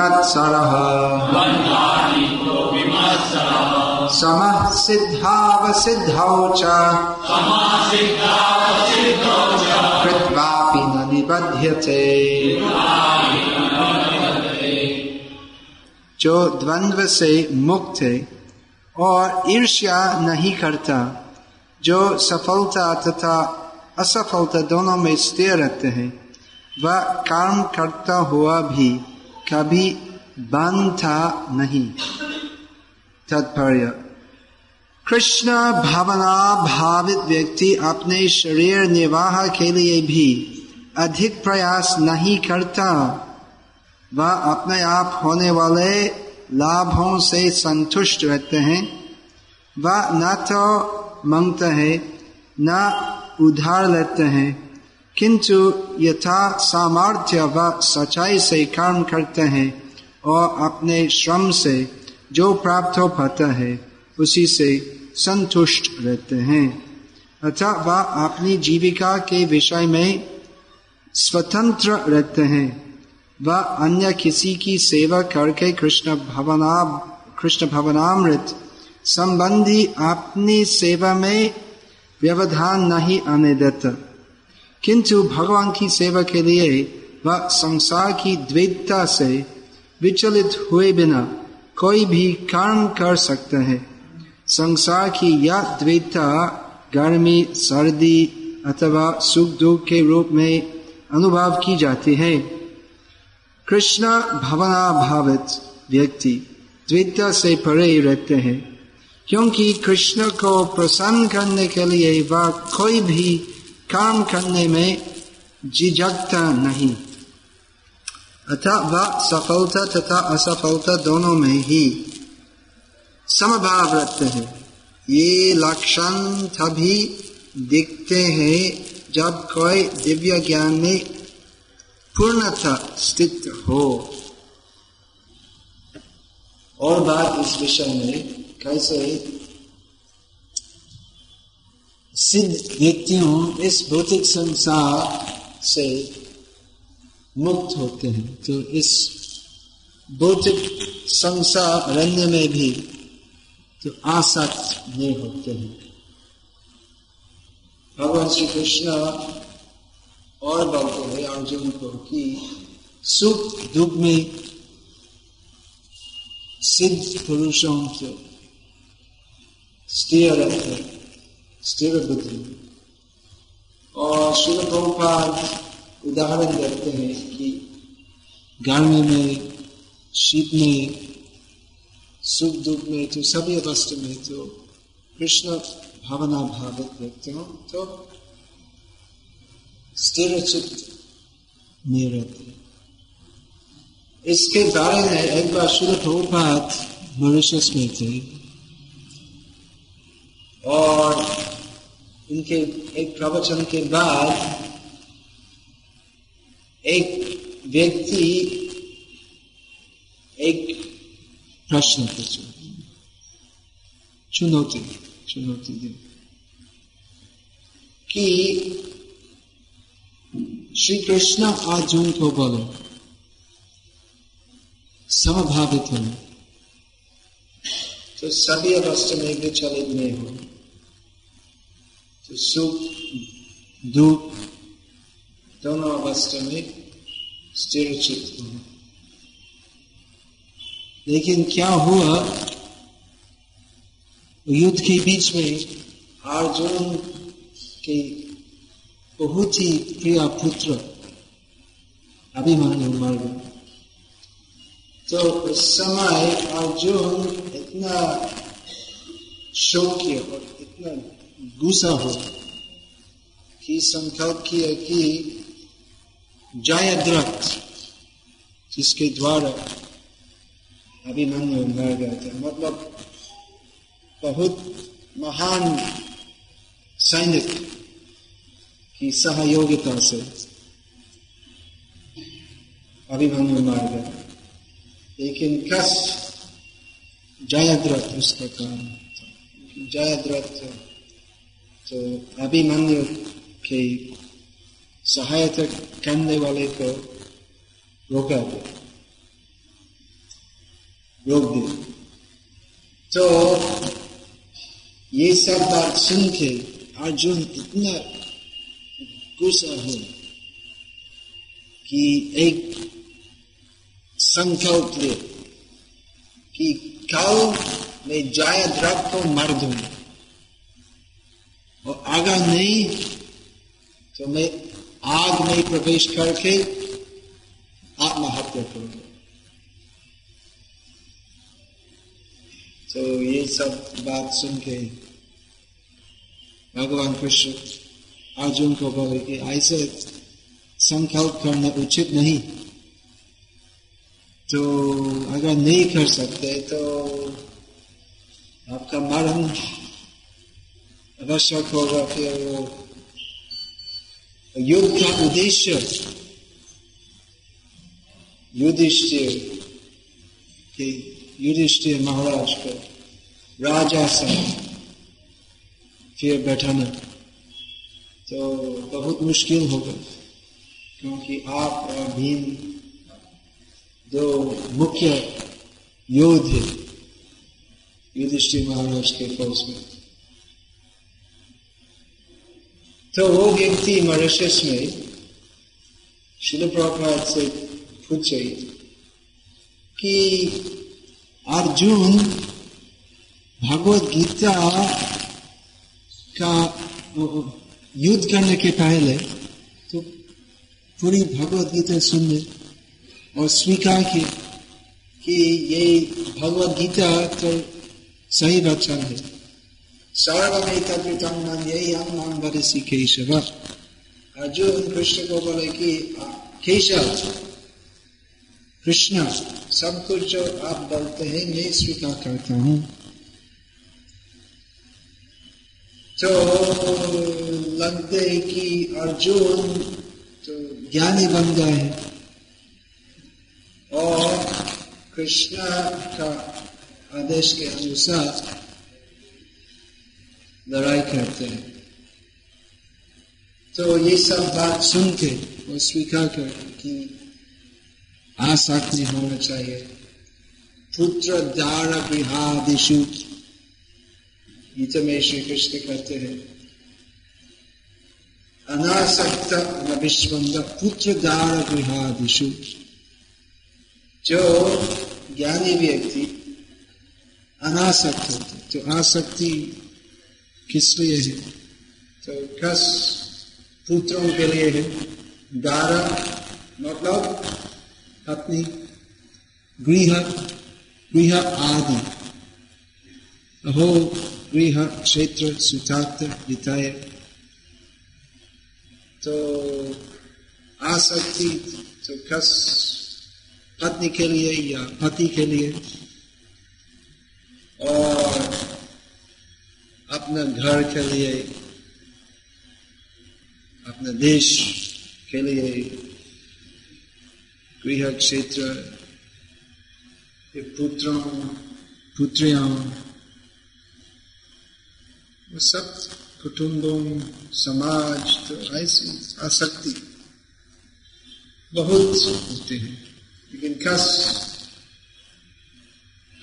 मत्सरः कृत्वापि न निबध्यते। जो द्वंद्व से मुक्त है और ईर्ष्या नहीं करता, जो सफलता तथा असफलता दोनों में स्थिर रहते हैं, वह काम करता हुआ भी कभी बनता नहीं। तात्पर्य, कृष्ण भावना भावित व्यक्ति अपने शरीर निर्वाह के लिए भी अधिक प्रयास नहीं करता। वह अपने आप होने वाले लाभों से संतुष्ट रहते हैं। वह न तो मांगते हैं, न उधार लेते हैं। किंतु यथा सामर्थ्य व सच्चाई से कर्म करते हैं और अपने श्रम से जो प्राप्त हो पाता है, उसी से संतुष्ट रहते हैं। अतः वह अपनी जीविका के विषय में स्वतंत्र रहते हैं। वह अन्य किसी की सेवा करके कृष्ण भवना कृष्ण भवनामृत संबंधी अपनी सेवा में व्यवधान नहीं आने देता। किंतु भगवान की सेवा के लिए वह संसार की द्वैतता से विचलित हुए बिना कोई भी कर्म कर सकते हैं। संसार की यह द्वैतता गर्मी, सर्दी अथवा सुख दुख के रूप में अनुभव की जाती है। कृष्ण भवना भावित व्यक्ति द्वितीय से परे रहते हैं, क्योंकि कृष्ण को प्रसन्न करने के लिए वह कोई भी काम करने में झिझकता नहीं। अतः वह सफलता तथा असफलता दोनों में ही समभाव रखते हैं। ये लक्षण तभी दिखते हैं जब कोई दिव्य ज्ञान में पूर्णतः स्थित हो। और बात इस विषय में कैसे सिद्ध व्यक्तियों इस भौतिक संसार से मुक्त होते हैं। तो इस भौतिक संसार रहने में भी तो आसक्त नहीं होते हैं। भगवान श्री कृष्ण और बोलते हैं अर्जुन को कि सुख दुख में सिद्ध पुरुषों से स्थिर रहते स्थिर बुद्धि और शिल प्रभुपाद उदाहरण देते हैं कि गर्मी में, शीत में, सुख दुख में तो सभी अवस्था में तो कृष्ण भावना भावित हो तो स्थिर चित्त में रहते इसके बारे में एक बार शुरू प्रभुपात मॉरिशस में थे। और इनके एक प्रवचन के बाद एक व्यक्ति एक प्रश्न पूछा। चुनौती चुनौती दी। कि श्री कृष्ण अर्जुन को बोलो, समभावित होना। तो सभी अवस्था में विचलित नहीं हो तो सुख, दुख दोनों अवस्था में स्थिर होना लेकिन क्या हुआ? युद्ध के बीच में अर्जुन के बहुत ही प्रिय पुत्र अभिमानी मर गए तो उस समय अर्जुन इतना शौक्य और इतना गुस्सा हो कि संकल्प किया कि जयद्रथ जिसके द्वारा अभिमन्यु मर गया था। मतलब बहुत महान सैनिक की सहयोगिता से अभिमन्यु मार गया। लेकिन कस जयद्रथ उसका काम जयद्रथ तो अभिमन्यु के सहायता करने वाले को रोका गया रोक दे तो ये सब बात सुन के अर्जुन इतना गुस्सा हो कि एक संकल्प ले कि कल मैं जयद्रथ को मर दूँगा। और अगर नहीं तो मैं आग में प्रवेश करके आत्महत्या करूँगा। तो ये सब बात सुन के भगवान कृष्ण अर्जुन को बोले कि ऐसे संकल्प करना उचित नहीं। तो अगर नहीं कर सकते तो आपका मरण आवश्यक होगा, फिर वो युद्ध का उद्देश्य, युधिष्ठिर की, युधिष्ठिर महाराज को, राजा से फिर बैठाना। तो बहुत मुश्किल होगा, क्योंकि आप और भीम दो मुख्य योद्ध युधिष्ठिर महाराज के फौज में। तो वो व्यक्ति मॉरिशस में शिल प्रभात से पूछे कि अर्जुन भगवत गीता का युद्ध करने के पहले तो पूरी भगवत गीता सुनने और स्वीकार की कि ये भगवत गीता तो सही वचन है। सर्वमेतम मन यही हम नाम वरसी केशव। अर्जुन कृष्ण को बोले कि केशव, कृष्ण, सब कुछ जो आप बोलते हैं, मैं स्वीकार करता हूँ। तो लगते कि अर्जुन तो ज्ञानी बन गए और कृष्ण का आदेश के अनुसार लड़ाई करते हैं। तो ये सब बात सुन के वो स्वीकार कर कि आसक्ति होना चाहिए। पुत्र दार विहादिशु गीता में श्री कृष्ण कहते हैं, अनासक्त विश्वंद, पुत्र दार गृहादिशु जो ज्ञानी व्यक्ति अनासक्त होते जो आसक्ति किस लिए है तो कस पुत्रों के लिए है दारा मतलब अपनी गृह गृह आदि। हो गृह क्षेत्र सुतार्थ विताय। तो आसक्ति तो कस पत्नी के लिए या पति के लिए। और अपने घर के लिए, अपने देश के लिए गृह क्षेत्र पुत्रों, पुत्रियाँ सब कुटुंबों, समाज तो ऐसी आसक्ति बहुत होते हैं। लेकिन कस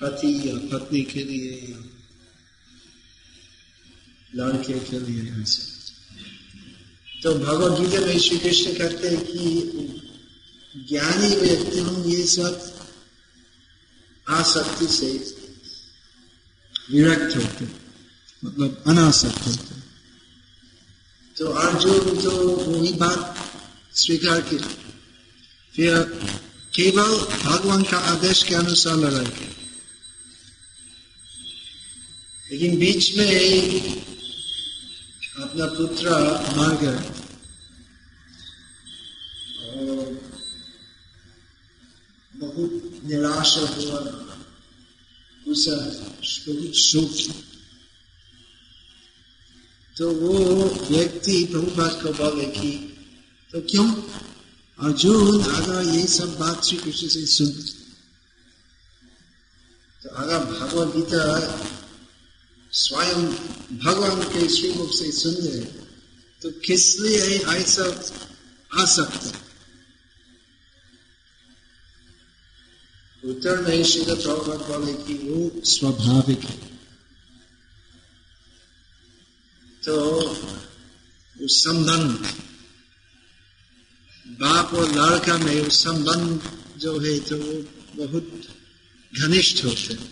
पति या पत्नी के लिए या लड़के के लिए ऐसे। तो भगवत गीता में श्री कृष्ण कहते हैं कि ज्ञानी व्यक्ति हम ये सब आसक्ति से विरक्त होते मतलब अनासक्त होते तो अर्जुन तो वही बात स्वीकार की। फिर केवल भगवान का आदेश के अनुसार लड़ाई। लेकिन बीच में अपना पुत्र मार गया। बहुत निराशा हुआ। उसे बहुत शोक तो वो व्यक्ति प्रभुपाद को बोले कि तो क्यों अर्जुन अगर ये सब बात श्री कृष्ण से सुन तो अगर भगवत गीता स्वयं भगवान के श्रीमुख से सुन रहे तो किस लिए ऐसा आ सकते उत्तर में श्री प्रभुपाद बोले कि वो स्वाभाविक है। तो उस संबंध बाप और लड़का में संबंध जो है तो वो बहुत घनिष्ठ होते हैं।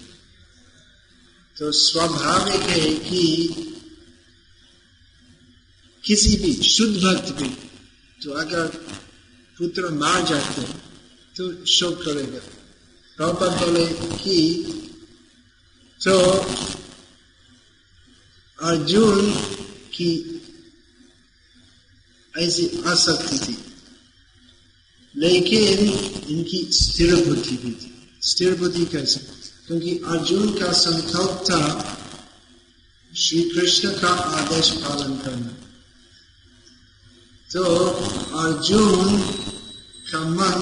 तो स्वाभाविक है कि किसी भी शुद्ध भक्त भी तो अगर पुत्र मार जाते हैं तो शोक करेगा। प्रभुपद बोले कि तो अर्जुन की ऐसी आसक्ति थी। लेकिन इनकी स्थिर बुद्धि भी थी, स्थिर बुद्धि कैसे? क्योंकि अर्जुन का संकल्प था श्री कृष्ण का आदेश पालन करना। तो अर्जुन का मन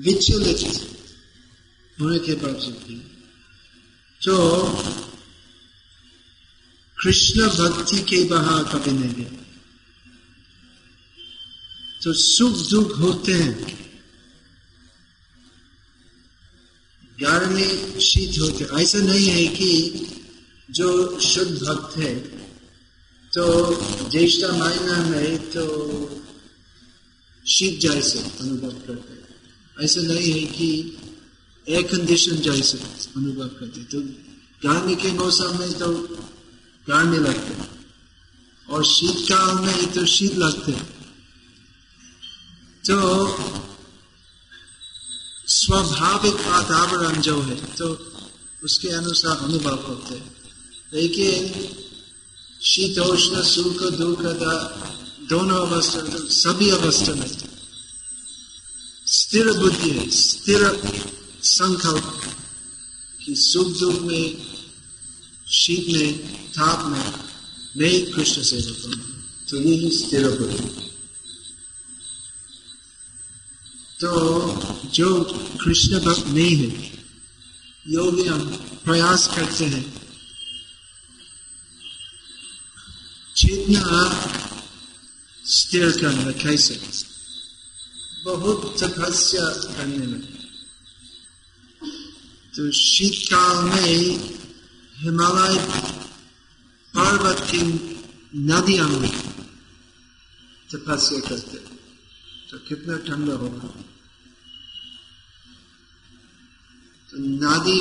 विचलित होने के बावजूद भी तो कृष्ण भक्ति के बहा कभी नहीं गया। तो सुख दुख होते हैं। गर्मी शीत होते ऐसा नहीं है कि जो शुद्ध भक्त है तो ज्येष्ठ महीना में तो शीत जैसे अनुभव करते ऐसा नहीं है कि एयर कंडीशन जैसे अनुभव करते तो गर्मी के मौसम में तो गर्मी लगते और शीतकाल में तो शीत लगते तो स्वाभाविक वातावरण जो है तो उसके अनुसार अनुभव होते हैं। लेकिन शीतोष्ण सुख दुख दोनों अवस्था तो सभी अवस्था में स्थिर बुद्धि है, स्थिर संकल्प कि सुख, दुख में, शीत में, ताप में मैं कृष्ण से होता तो यही स्थिर बुद्धि। तो जो कृष्ण भक्त नहीं है योगी हम प्रयास करते हैं। चेतना स्थिर करने में कैसे बहुत तपस्या करने में। तो शीतकाल में हिमालय पर्वत की नदियाँ में तपस्या करते तो कितना ठंडा होगा। नदी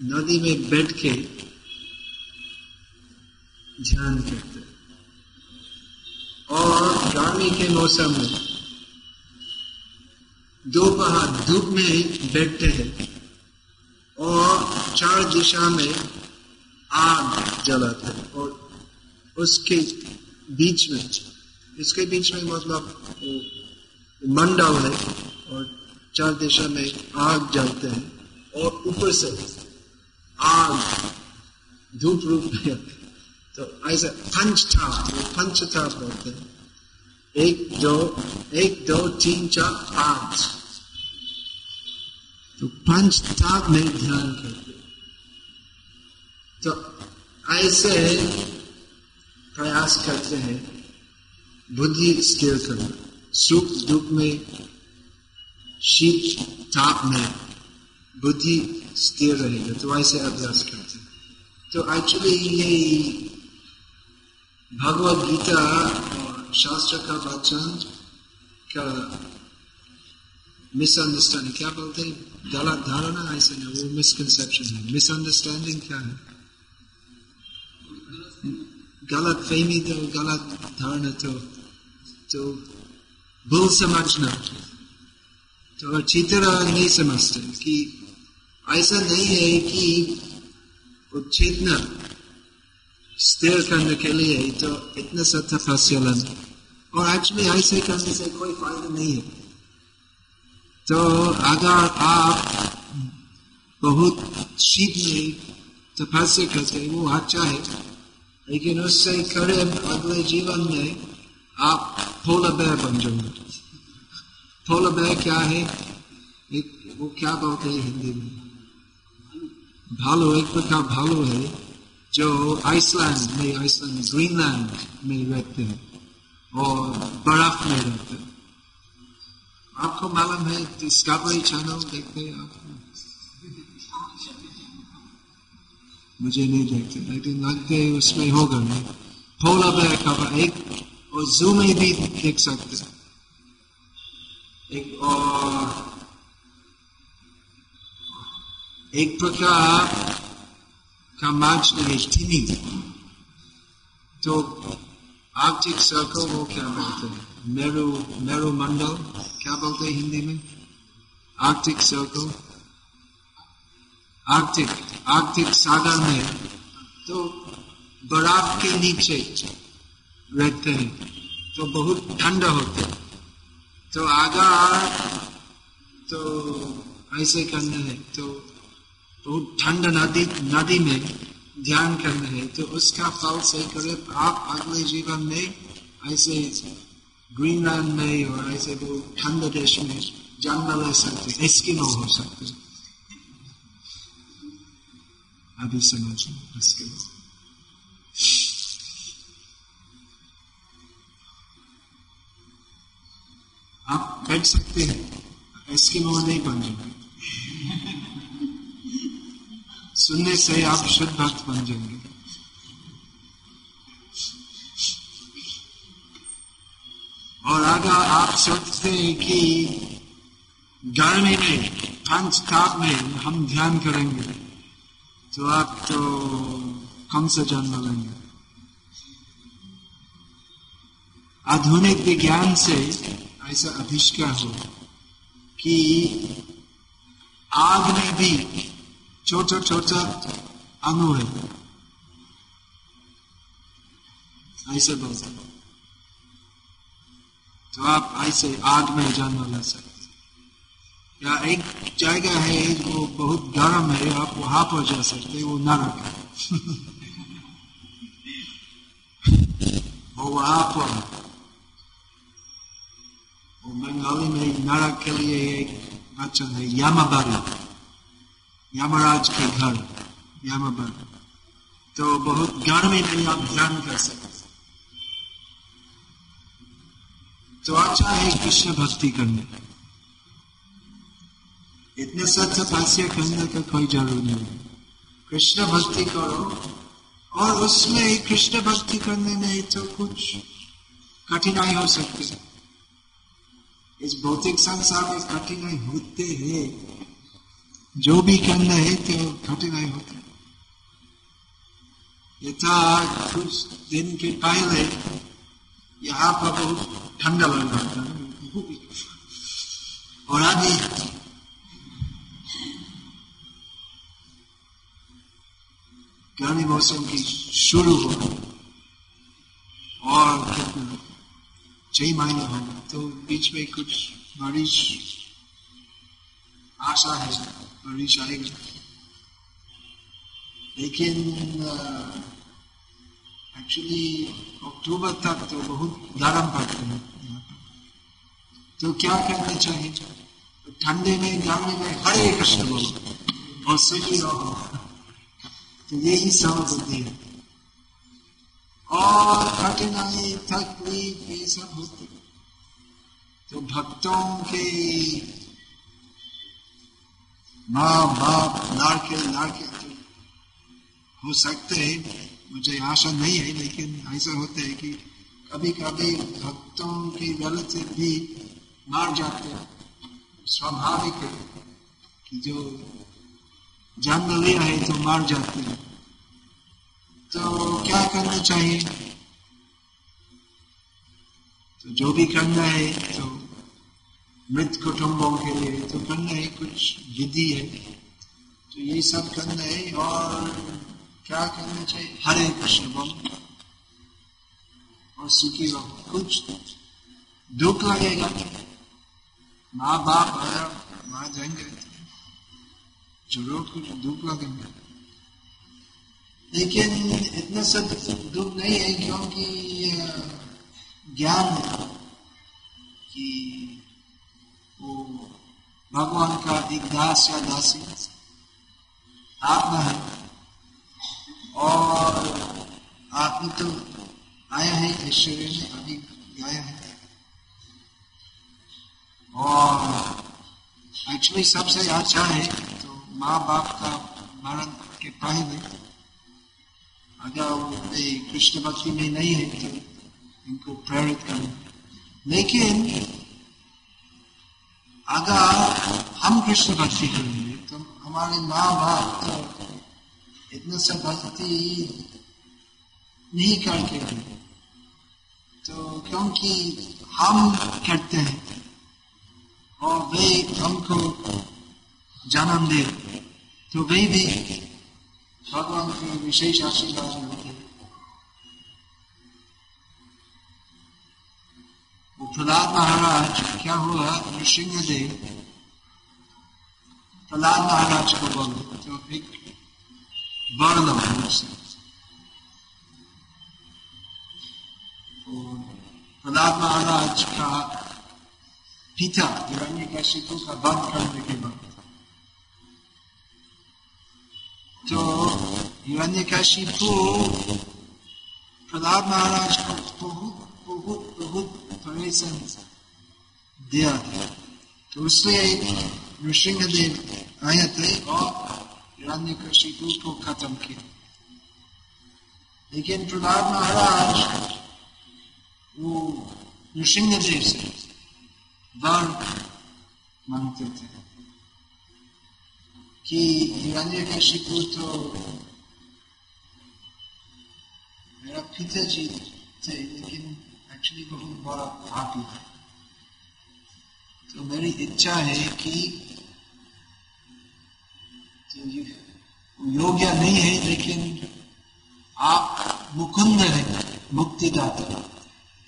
नदी में बैठ के ध्यान करते और गर्मी के मौसम में दोपहर धूप में बैठते हैं और चार दिशा में आग जलाते हैं। और उसके बीच में, इसके बीच में मतलब मंडल है और चार दिशा में आग जलते हैं। और ऊपर से आग, धूप रूप में तो ऐसा पंच था वो पंच था बोलते हैं। एक दो एक दो, तीन चार, पाँच। तो पंच ताप में ध्यान करते तो ऐसे प्रयास करते हैं। बुद्धि स्थिर करना, सुख दुख में शीत ताप में बुद्धि स्थिर रहेगा तो ऐसे अभ्यास करते हैं तो एक्चुअली ये भगवत गीता और शास्त्र का वचन का मिसअंडरस्टैंडिंग क्या बोलते हैं? गलत धारणा ऐसे ना वो मिसकंसेप्शन है। मिसअंडरस्टैंडिंग क्या है? गलत फहमी तो गलत धारणा तो तो भूल समझना। तो अच्छी तरह नहीं समझते कि ऐसा नहीं है कि चेतना स्थिर करने के लिए तो इतना सा तपस्या लेना और एक्चुअली ऐसे करने से कोई फ़ायदा नहीं है। तो अगर आप बहुत शीत में तपस्या करते वो अच्छा है। लेकिन उससे करीब अगले जीवन में आप पोलर बेर बन जाओगे पोलर बेर क्या है? एक, वो क्या बोलते हैं हिंदी में? भालू, एक प्रकार भालू है, जो आइसलैंड में, आइसलैंड, ग्रीनलैंड में रहते हैं और बर्फ़ में रहते हैं। आपको मालूम है, डिस्कवरी चैनल देखते हैं आप? मुझे नहीं देखते, लेकिन लगते उसमें होगा। नहीं पोला बेर खबर एक, और जू में भी देख सकते एक और, एक प्रकार का मार्च नहीं तो आर्टिक सर्कल वो क्या बोलते हैं? मेरु मेरु मंडल क्या बोलते हैं हिंदी में? आर्टिक सर्कल आर्टिक आर्टिक सागर में तो बर्फ़ के नीचे रहते हैं। तो बहुत ठंडा होते हैं। तो अगर तो ऐसे करना है तो बहुत ठंडा नदी नदी में ध्यान करना है तो उसका फल से करीब आप अगले जीवन में ऐसे ग्रीनलैंड में और ऐसे वो ठंड देश में जन्म ले सकते एस्किमो हो सकते। अभी समझो एस्किमो आप बैठ सकते हैं। एस्किमो नहीं बन जाएँगे। सुनने से आप शुद्ध भक्त बन जाएँगे। और अगर आप सोचते हैं कि गर्मी में पंच ताप में हम ध्यान करेंगे तो आप तो कम से जन्म लेंगे। आधुनिक विज्ञान से ऐसा आविष्कार हो कि आग में भी छोटा छोटा अणु है। ऐसे बोलते तो आप ऐसे आग में जन्म ले सकते। या एक जगह है वो बहुत गर्म है, आप वहाँ पर जा सकते वो नरक है। वो वहाँ पर नरक के लिए एक वचन है, यमबारी। यमराज के घर, यमबारी। तो बहुत गर्मी में आप ध्यान कर सकते तो अच्छा है कृष्ण भक्ति करने। इतने सच तपस्या करने का कोई ज़रूर नहीं है। कृष्ण भक्ति करो, और उसमें कृष्ण भक्ति करने में तो कुछ कठिनाई हो सकती है। इस भौतिक संसार में कठिनाई होते हैं। जो भी करना है तो कठिनाई होती यथा कुछ दिन के पहले यहाँ पर बहुत ठंडा लग रहा था और अभी गर्मी मौसम की शुरू हो। और कितना छह महीने हो। तो बीच में कुछ बारिश, आशा है, बारिश आएगी। लेकिन एक्चुअली अक्टूबर तक तो बहुत गर्म पड़ते हैं। तो क्या करना चाहिए? ठंडे में, गर्मी में हरे कृष्ण बोलो और सुखी रहो। तो यही सब बुद्धि है। और कठिनाई तकलीफ़ ये सब होती तो भक्तों के माँ बाप लाड़के लाड़के तो हो सकते हैं। मुझे आशा नहीं है, लेकिन ऐसा होता है कि कभी कभी भक्तों के रिलेटिव भी मार जाते हैं। स्वाभाविक है कि जो जन्म लिया है तो मार जाते हैं। तो क्या करना चाहिए? तो जो भी करना है तो मृत कुटुंबों के लिए तो करना है कुछ विधि है। तो ये सब करना है और क्या करना चाहिए? हरे कृष्ण बोल। और सुखी रहो। कुछ दुख लगेगा। माँ बाप अगर माँ जाएँगे। ज़रूर कुछ दुख लगेंगे। लेकिन इतना सब दुख नहीं है क्योंकि ज्ञान है कि वो भगवान का एक दास या दासी आत्मा है। और आत्मा तो आया है, ऐश्वर्य में अभी आया है। और एक्चुअली सबसे अच्छा है तो माँ बाप का मरण के पहले अगर वो कृष्ण भक्ति में नहीं है तो इनको प्रेरित करना लेकिन अगर हम कृष्ण भक्ति करेंगे तो हमारे माँ बाप तो इतना सब भक्ति नहीं करके तो क्योंकि हम करते हैं, और वे हमको जन्म दे तो वे भी भगवान के विशेष आशीर्वाद होते प्रहलाद महाराज, क्या हुआ? नृसिंह देव प्रहलाद महाराज को बोलो। तो एक प्रहलाद महाराज का पिता का वध करने के बाद। हिरण्य कशिपु महाराज को बहुत बहुत बहुत परेशान दिया तो उसलिए नृसिंह देव आए थे और हिरण्य कशिपु को खत्म किया। लेकिन प्रहलाद महाराज, वो नृसिंह देव से वर मानते थे कि हिरण्य कशिपु तो मेरा पिताजी थे, लेकिन एक्चुअली बहुत बड़ा पापी है। तो मेरी इच्छा है कि तो योग्य नहीं है, लेकिन आप मुकुंद है, मुक्तिदाता।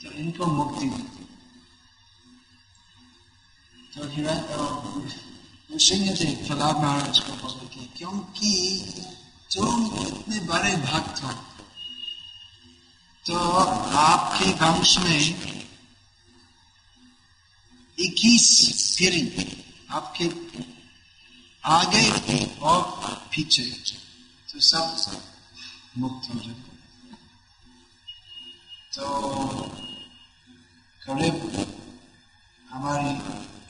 तो इनको मुक्ति देते तो हिरण सिंह थे प्रहलाद महाराज को बोले क्योंकि तुम इतने बड़े भक्त हो। तो आपके वंश में इक्कीस पीढ़ी आपके आगे और पीछे तो सब मुक्त हो जाए तो करीब हमारी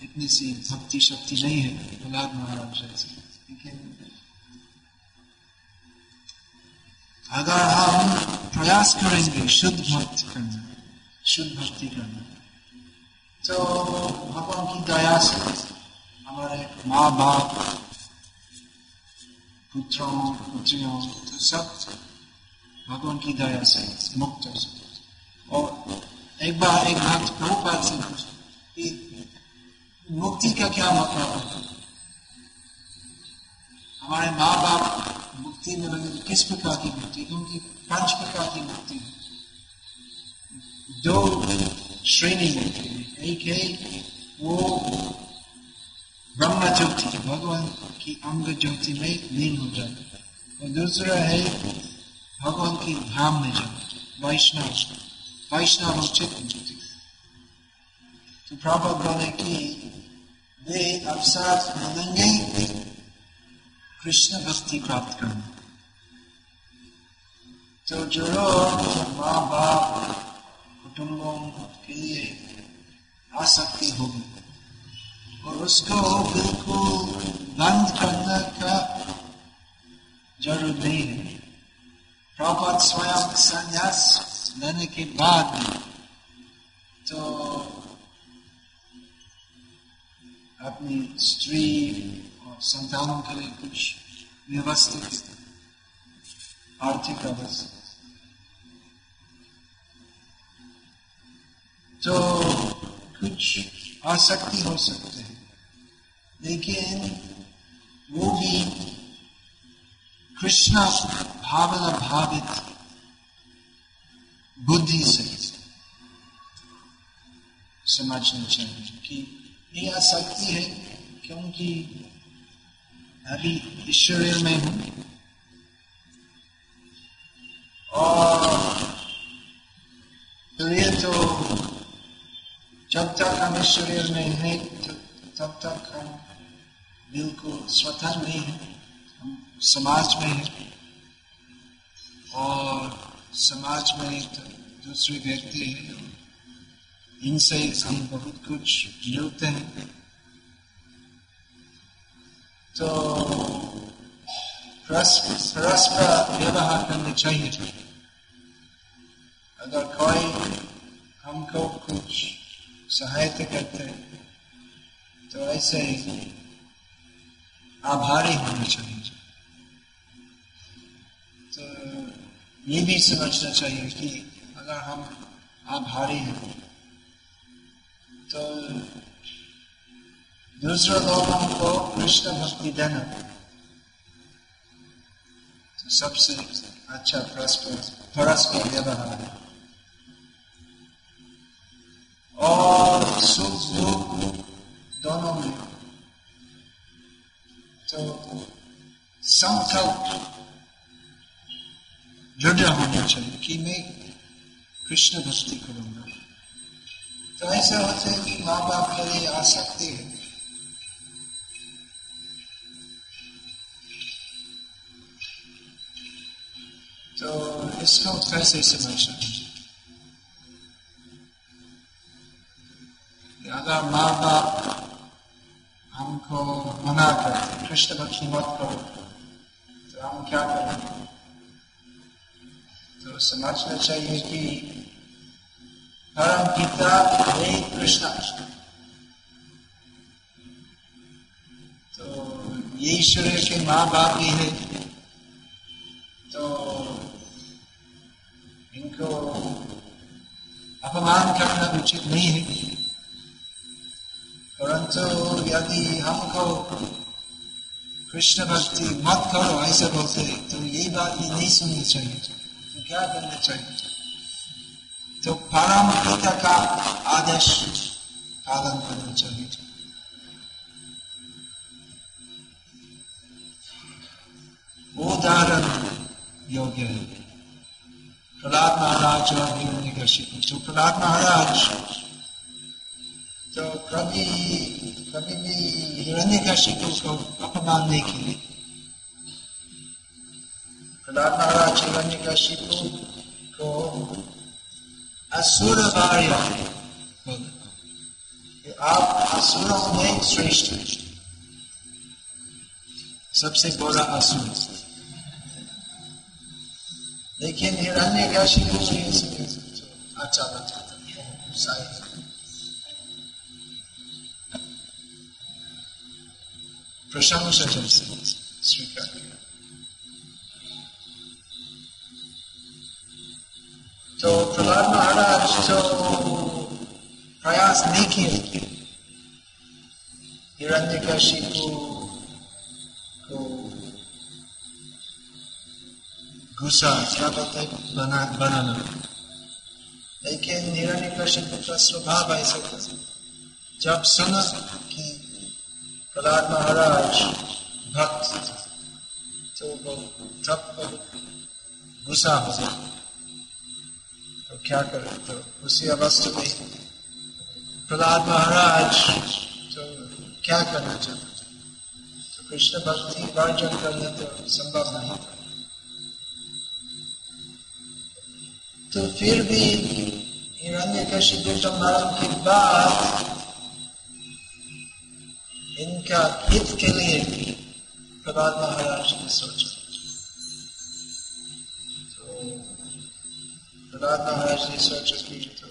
इतनी सी भक्ति शक्ति नहीं है, प्रहलाद महाराज जैसे लेकिन अगर हम प्रयास करेंगे शुद्ध भक्ति करना शुद्ध भक्ति करना तो भगवान की दया से हमारे माँ बाप पुत्रों, पुत्रियों तो सब भगवान की दया से मुक्त हो सकते और एक बार, एक भक्त प्रभुपाद से मुक्ति का क्या मतलब है? हमारे माँ बाप मुक्ति में लगे किस प्रकार की मुक्ति? क्योंकि पाँच प्रकार की मुक्ति है। दो श्रेणी में एक है, वो ब्रह्म ज्योति, भगवान की अंग ज्योति में लीन हो जाए और दूसरा है, भगवान की धाम में जाए वैष्णव वैष्णव उचित ज्योति। तो प्रभा बोले कि वे अवसर मिलेंगे कृष्ण भक्ति प्राप्त करना। तो ज़रूर माँ बाप कुटुंबों के लिए आसक्ति होगी और उसको बिल्कुल बंद करने का ज़रूर नहीं है। प्रभात स्वयं संन्यास लेने के बाद तो अपनी स्त्री संतानों के लिए कुछ व्यवस्थित आर्थिक अवस्था तो कुछ आसक्ति हो सकते हैं लेकिन वो भी कृष्णा भावना भावित बुद्धि से समझना चाहिए कि ये आसक्ति है क्योंकि अभी ईश्वरीय में हूँ। और ये तो जब तक हम ईश्वरीय में है तो तब तक हम बिल्कुल स्वतंत्र नहीं है। हम समाज में है। और समाज में तो दूसरे व्यक्ति है। इनसे हम बहुत कुछ मिलते हैं। तो रस का व्यवहार करना चाहिए अगर कोई हमको कुछ सहायता करते तो ऐसे आभारी होना चाहिए। तो ये भी समझना चाहिए कि अगर हम आभारी हैं तो दूसरे को कृष्ण भक्ति देना। तो सबसे अच्छा परस्पर परस्पर व्यवहार है। और सुख दुख दोनों में। तो संकल्प दृढ़ होना चाहिए कि मैं कृष्ण भक्ति करूँगा। तो ऐसा होता है कि माँ बाप के लिए आ सकते हैं। तो इसको कैसे समझना अगर माँ बाप हमको मना करते कृष्ण भक्ति मत करो तो हम क्या करेंगे तो समझना चाहिए कि परम पिता हे कृष्ण तो ये ईश्वर के माँ बाप ही है तो इनको अपमान करना उचित नहीं है। परंतु यदि हमको कृष्ण भक्ति मत करो, ऐसे बोलते तो यही बात ही नहीं सुननी चाहिए। तो क्या करना चाहिए? तो परम पिता का आदेश पालन करना चाहिए। उदाहरण योग्य है। प्रहलाद महाराज और हिरण्यकशिपु तो प्रहलाद महाराज तो कभी कभी भी हिरण्यकशिपु को अपमान नहीं किए। प्रहलाद महाराज हिरण्यकशिपु को असुर भार्य आप असुरों में श्रेष्ठ सबसे बड़ा असुर। लेकिन हिरण्य काशी अच्छा प्रशंसा से स्वीकार किया तो प्रहलाद महाराज तो प्रयास नहीं किए हिरण्य काशी को गुस्सा क्या बोलते बना, बनाना। लेकिन निरण्य कश्यप का स्वभाव ऐसे जब सुना कि प्रहलाद महाराज भक्त तो वो तब गुस्सा हो गया तो क्या करें? तो उसी अवस्था में प्रहलाद महाराज तो क्या करना चाहते तो कृष्ण भक्ति वर्जन करना तो संभव नहीं था। तो फिर भी हिरण्य कशिपु संहार के बाद इनका हित के लिए प्रभात महाराज ने सोचा। तो प्रभात महाराज ने सोचा कि तो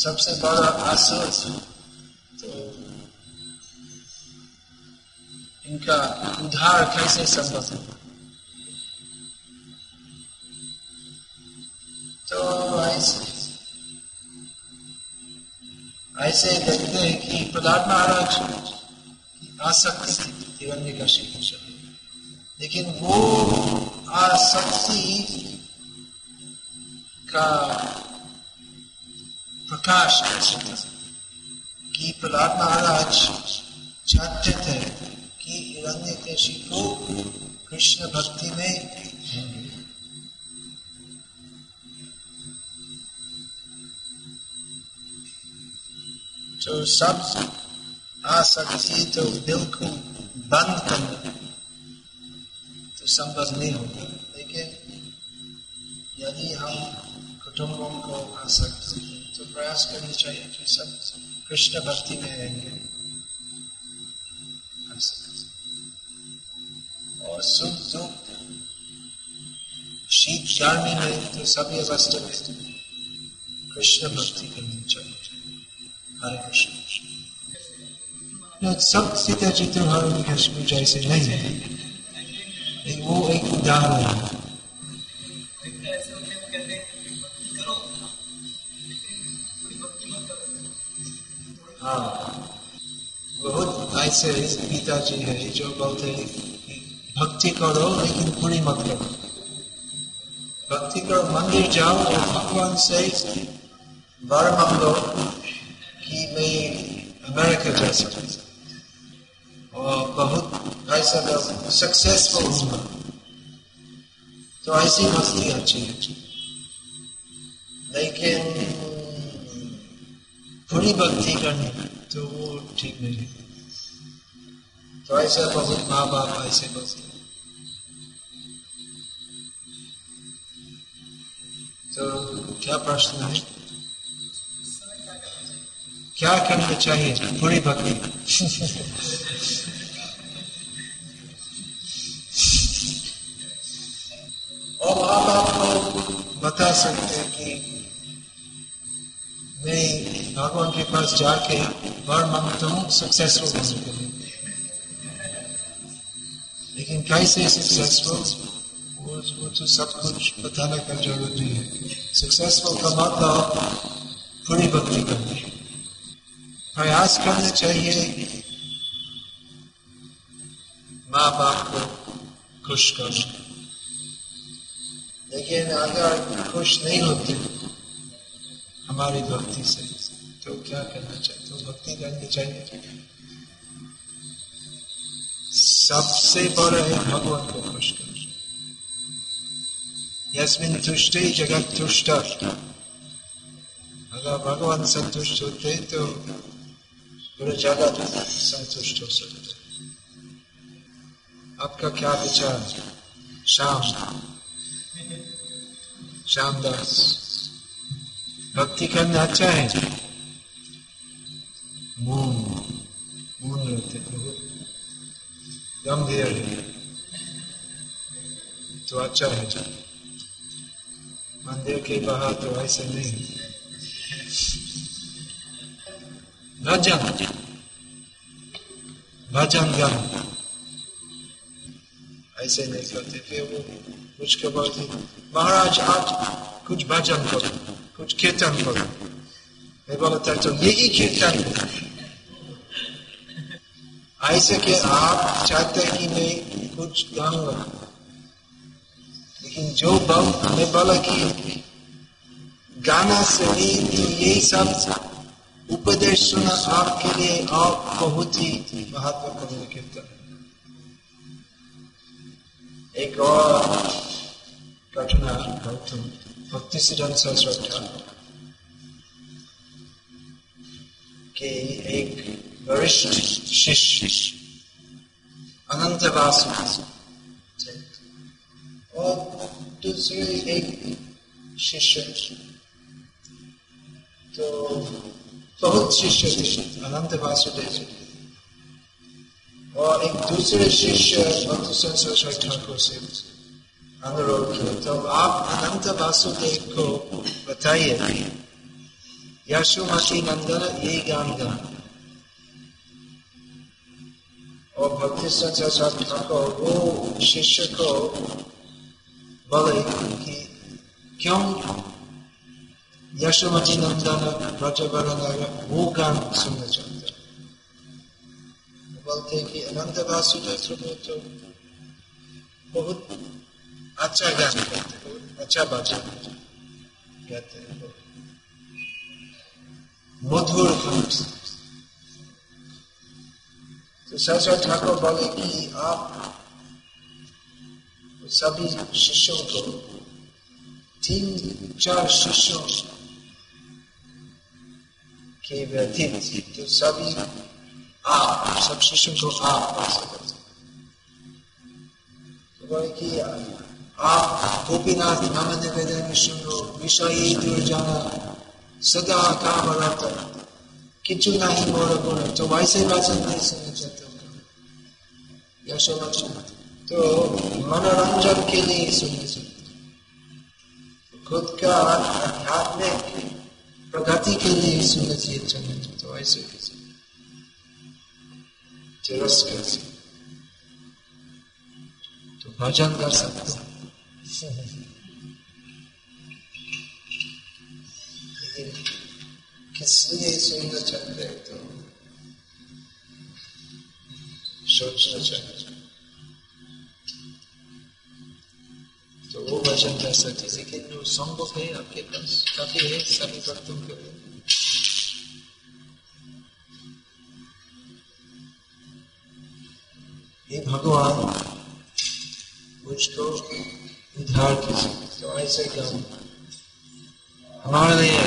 सबसे बड़ा आसुर तो इनका उद्धार कैसे संभव है? तो ऐसे ऐसे देखते हैं कि प्रहलाद महाराज आसक्ति थी हिरण्य का लेकिन वो आसक्ति का प्रकाश कि प्रहलाद महाराज चाहते थे कि हिरण्य को कृष्ण भक्ति में तो सब आसक्ति तो बिल्कुल बंद करना तो संभव नहीं होगा। लेकिन यदि हम कुटुंबों को आसक्त तो प्रयास करनी चाहिए कि सब कृष्ण भक्ति में रहेंगे। और सुख दुख, शीत गर्मी में तो सभी अवस्था में कृष्ण भक्ति करनी चाहिए। हरे कृष्ण सब सीता जी तो हरे कृष्ण जैसे नहीं है। वो एक उदाहरण है। हाँ बहुत ऐसे पिताजी है जो बोलते हैं भक्ति करो, लेकिन पूरी मत करो भक्ति करो, मंदिर जाओ और भगवान से वर मांगो अमेरिका जा सकूँ। और बहुत ऐसा सक्सेसफुल हूँ तो ऐसी मस्ती अच्छी है। लेकिन पूरी भक्ति करनी तो वो ठीक नहीं तो ऐसा बहुत माँ बाप ऐसे बोलते तो क्या प्रश्न है? क्या करना चाहिए? थोड़ी भक्ति और आप आपको बता सकते हैं कि मैं भगवान के पास जाके वर माँगता हूँ सक्सेसफुल होने के लिए लेकिन कैसे सक्सेसफुल वो तो सब कुछ बताने का ज़रूरी है। सक्सेसफुल का मतलब पूरी भक्ति करनी प्रयास करना चाहिए। माँ बाप को खुश कर। लेकिन अगर खुश नहीं होती, हमारी भक्ति से तो क्या करना चाहिए? तो भक्ति करनी चाहिए। सबसे बड़ा है भगवान को खुश कर यस्मिन जगत तुष्ट। अगर भगवान संतुष्ट होते तो पूरे जगत संतुष्ट हो सकते आपका क्या विचार श्याम। दास भक्ति करना अच्छा है मून मून रहते बहुत गंभीर तो अच्छा है मंदिर के बाहर तो ऐसे नहीं। भजन भजन गान। ऐसे नहीं करते फिर वो, कुछ के बाद महाराज, आज कुछ भजन करो, कुछ कीर्तन करो। मैं बोलता तो यही कीर्तन ऐसे के आप चाहते कि मैं कुछ गाऊँगा लेकिन जो बम हमें बोला कि गाना से ही तो यही सब उपदेश सुना आपके लिए आप बहुत ही महत्वपूर्ण कीर्तन एक और घटना गौतम भक्ति सिद्धांत सरस्वत के एक वरिष्ठ शिष्य अनंत और दूसरे एक शिष्य तो बहुत शिष्य थे, अनंत वासुदेव जी और एक दूसरे शिष्य ठाकुर से अनुरोध किया तो आप अनंत वासुदेव को बताइए। यशोमती नंदन, ये गान गान और भक्ति ठाकुर, वो शिष्य को बोले कि, क्यों यशोमती नंदन ब्रजवरण वो गान सुनना चाहते बोलते कि अनंत वासुदेव सुनो तो बहुत अच्छा गान गाते अच्छा बाजा गाते मधुर तो सरस्वत ठाकुर बोले कि आप सभी शिष्यों को तीन चार शिष्यों के व्यतीत तो सभी आप सब शिष्यों को आप कि आप गोपीनाथ नाम निवेदन सुनो विषय दूर जाना सदा काम रहता किचु नहीं मोर गुण तो वैसे वचन नहीं सुनना चाहते यशोवचन तो मनोरंजन के लिए सुनने चाहिए खुद का आध्यात्मिक प्रगति के लिए सुनना चाहिए चलना तो ऐसे किसी तिरस्कार से तो भजन कर सकते किसलिए सुनना चाहते तो सोचना चाहते सकते लेकिन जो संभव है, आपके पास काफ़ी है सभी भक्तों के लिए भगवान मुझको उद्धार कीजिए। तो ऐसे हमारे लिए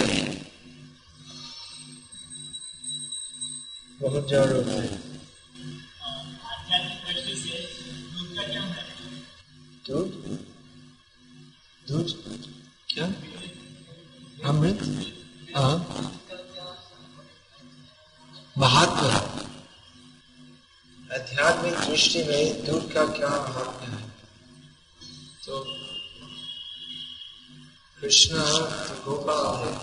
बहुत ज़रूरत का क्या महत्व है? तो कृष्ण गोपाल है।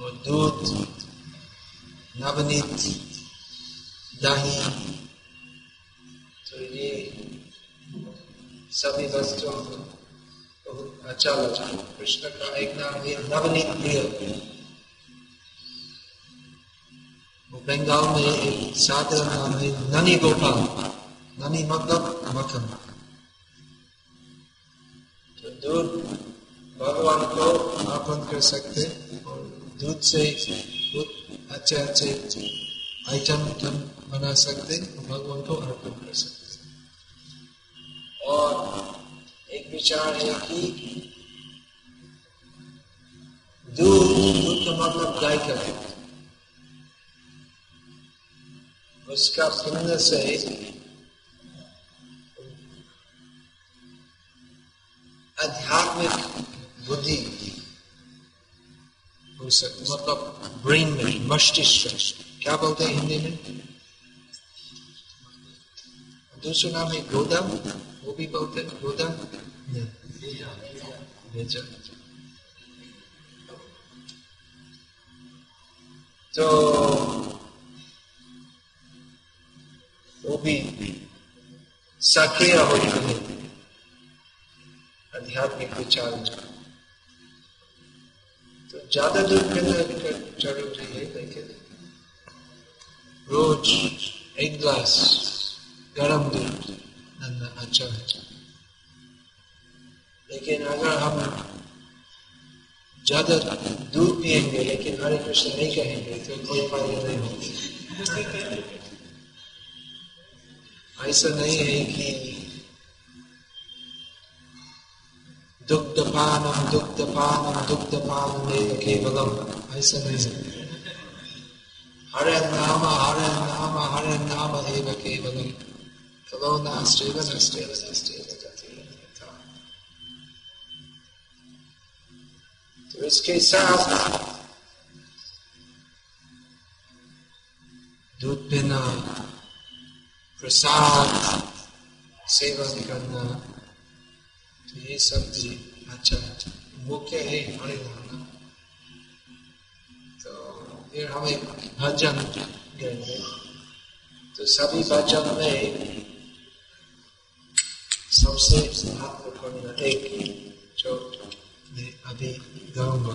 और दूध नवनीत दही। तो ये सभी वस्तुओं को बहुत अच्छा लगता है कृष्ण का एक नाम है, नवनीत प्रिय वो बंगाल में एक साधारण नाम है, ननी गोपाल ननी मतलब तो दूध भगवान को अर्पण कर सकते और दूध से अच्छे अच्छे आइटम तुम बना सकते भगवान को अर्पण कर सकते और एक विचार है कि दूध दूध का मतलब गाय का है उसका पुण्य से आध्यात्मिक बुद्धि हो मतलब ब्रेन में, मस्तिष्क क्या बोलते हैं हिंदी में? दूसरा नाम है गोदा वो भी बोलते हैं गोदा तो वो भी सक्रिय हो। आध्यात्मिक विचार तो ज़्यादा दूध पीना ज़रूरी है, लेकिन रोज एक ग्लास गर्म दूध नन्ना अच्छा है। लेकिन अगर हम ज़्यादा दूध पिएँगे लेकिन हरे कृष्ण नहीं कहेंगे तो कोई फ़ायदा नहीं होगा। ऐसा नहीं है कि दुग्धपानम दुग्धपानम दुग्धपानमेव केवलम ऐसा नहीं सकते हरे नाम हरे नाम हरे नाम एव केवलम कलो नास्तेव नस्तेव नस्तेव तो इसके साथ दूध पीना प्रसाद सेवन करना। तो ये सब जी अच्छा वो क्या है? हरे का तो फिर हम एक भजन गए तो सभी भजन में सबसे महत्वपूर्ण एक जो मैं अभी गाऊँगा।